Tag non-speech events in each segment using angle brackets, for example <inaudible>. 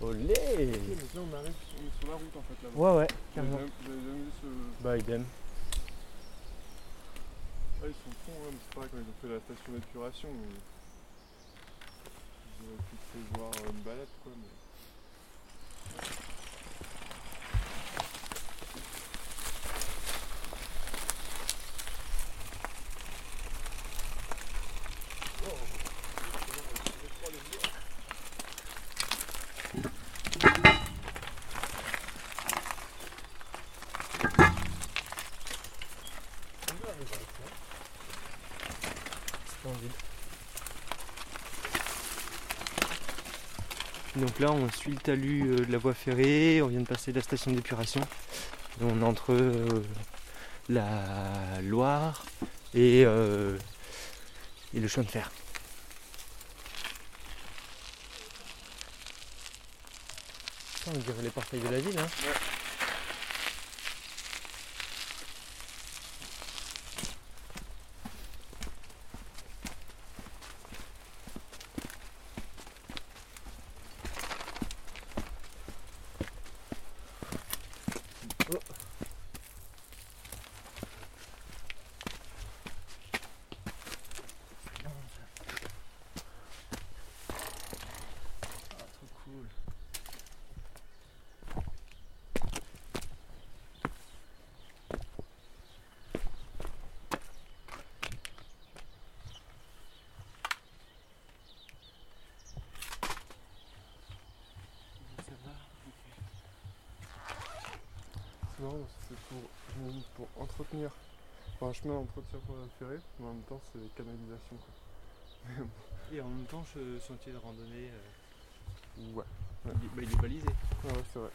Olé Ok, donc là on arrive sur, sur la route en fait là-bas. Ouais, ouais, Vous carrément. avez jamais vu ce. Bah, idem. Ah, ils sont cons, hein, mais c'est pareil quand ils ont fait la station d'épuration. mais Ils auraient pu prévoir une balade quoi. Mais... Donc là, on suit le talus euh, de la voie ferrée, on vient de passer la station d'épuration. On est entre euh, la Loire et, euh, et le chemin de fer. On dirait les portails de la ville. Hein. Ah, C'est marrant, c'est pour, entretenir. Enfin, un chemin d'entretien pour la ferrée, mais en même temps c'est canalisation quoi. <laughs> Et en même temps, ce sentier de randonnée, Ouais. il, est, bah, il est balisé. Ah ouais, c'est vrai.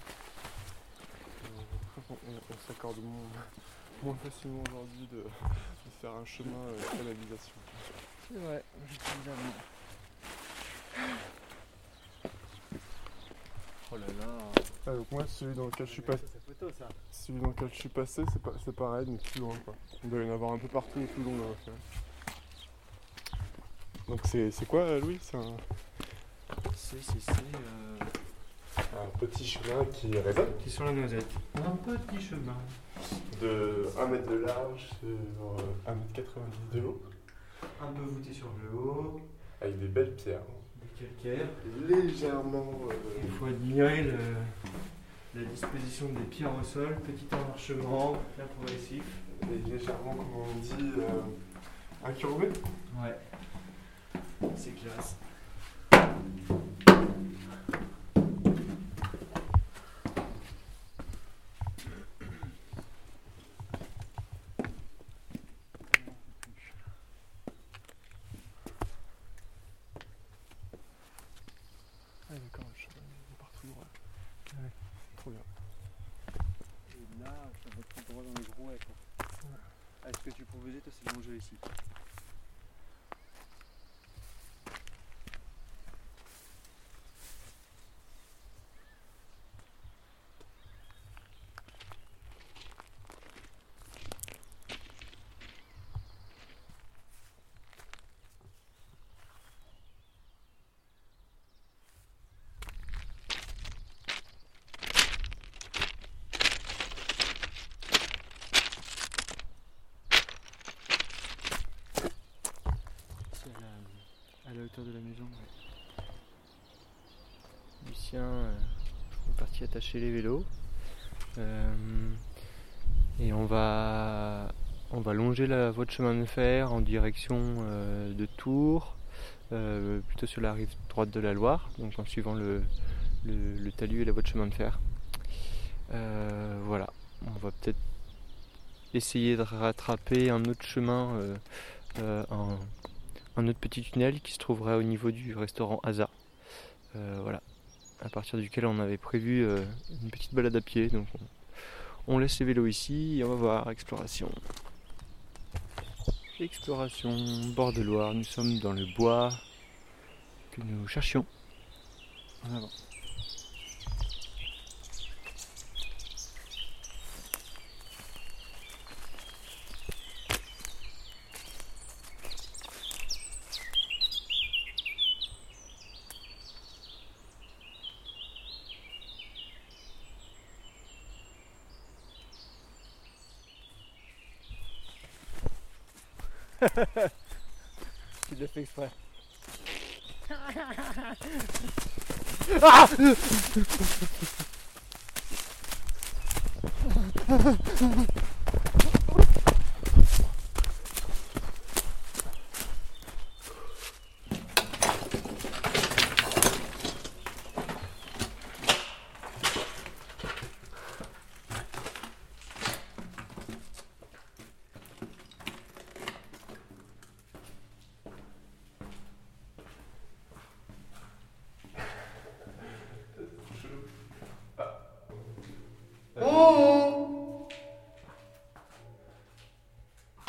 Euh, on on- on s'accorde moins, moins facilement aujourd'hui de, de faire un chemin euh, canalisation. C'est vrai, Oh là là. Ah, donc moi, celui dans lequel je suis passé, celui dans lequel je suis passé, c'est pas, c'est pareil, mais plus loin quoi. Il doit y en avoir un peu partout et plus long ferrée. Donc c'est, c'est quoi, euh, Louis? C'est un, C'est, c'est, c'est. euh, un petit chemin qui résonne qui est sur la noisette. Un petit chemin. de 1 mètre de large sur 1 mètre 90 de haut, Un peu voûté sur le haut, avec des belles pierres, des calcaires. légèrement. Il faut admirer le- la disposition des pierres au sol, petit emmarchement, bien progressif. et légèrement, comment on dit, euh, incurvé. Ouais. C'est classe. Ah d'accord, le chemin il part tout droit. Ouais. Trop bien. Et là, ça va tout droit dans les gros quoi. Ah, Est-ce que tu proposais, toi, c'est longer ici C'est à la, à la hauteur de la maison. Lucien euh, est parti attacher les vélos. Euh, et on va, on va longer la voie de chemin de fer en direction euh, de Tours, euh, plutôt sur la rive droite de la Loire, donc en suivant le, le, talus et la voie de chemin de fer. Voilà, on va peut-être essayer de rattraper un autre chemin, un, un autre petit tunnel qui se trouverait au niveau du restaurant Asa. Euh, voilà, à partir duquel on avait prévu euh, une petite balade à pied. Donc on, on laisse les vélos ici et on va voir exploration. Exploration, bord de Loire, nous sommes dans le bois que nous cherchions. En avant. Tu l'as fait exprès.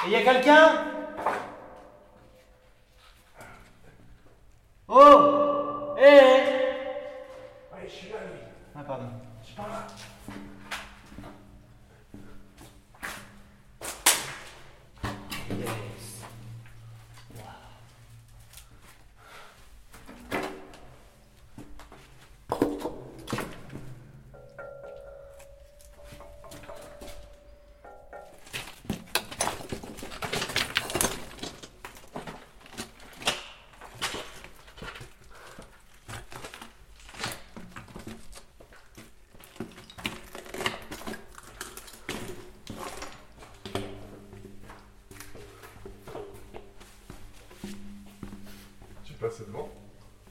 Il y a quelqu'un Tu veux passer devant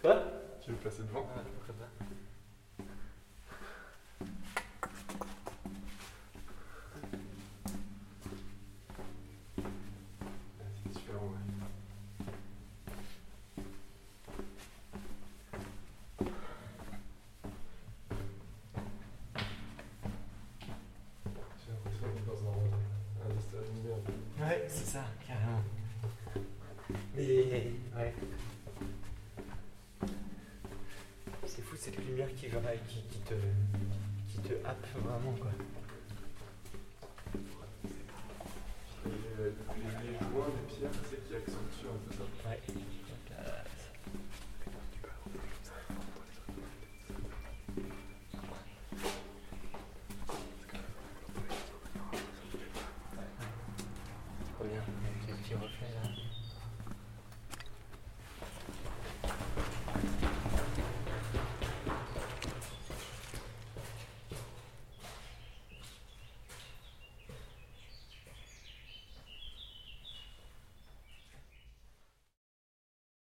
Quoi? Tu veux passer devant Ah, pourquoi pas. C'est super ouais. J'ai l'impression d'être dans un, un dessin animé un peu. Ouais, c'est ça, carrément. Mais ouais. Lumière qui, qui, qui te qui te happe vraiment quoi.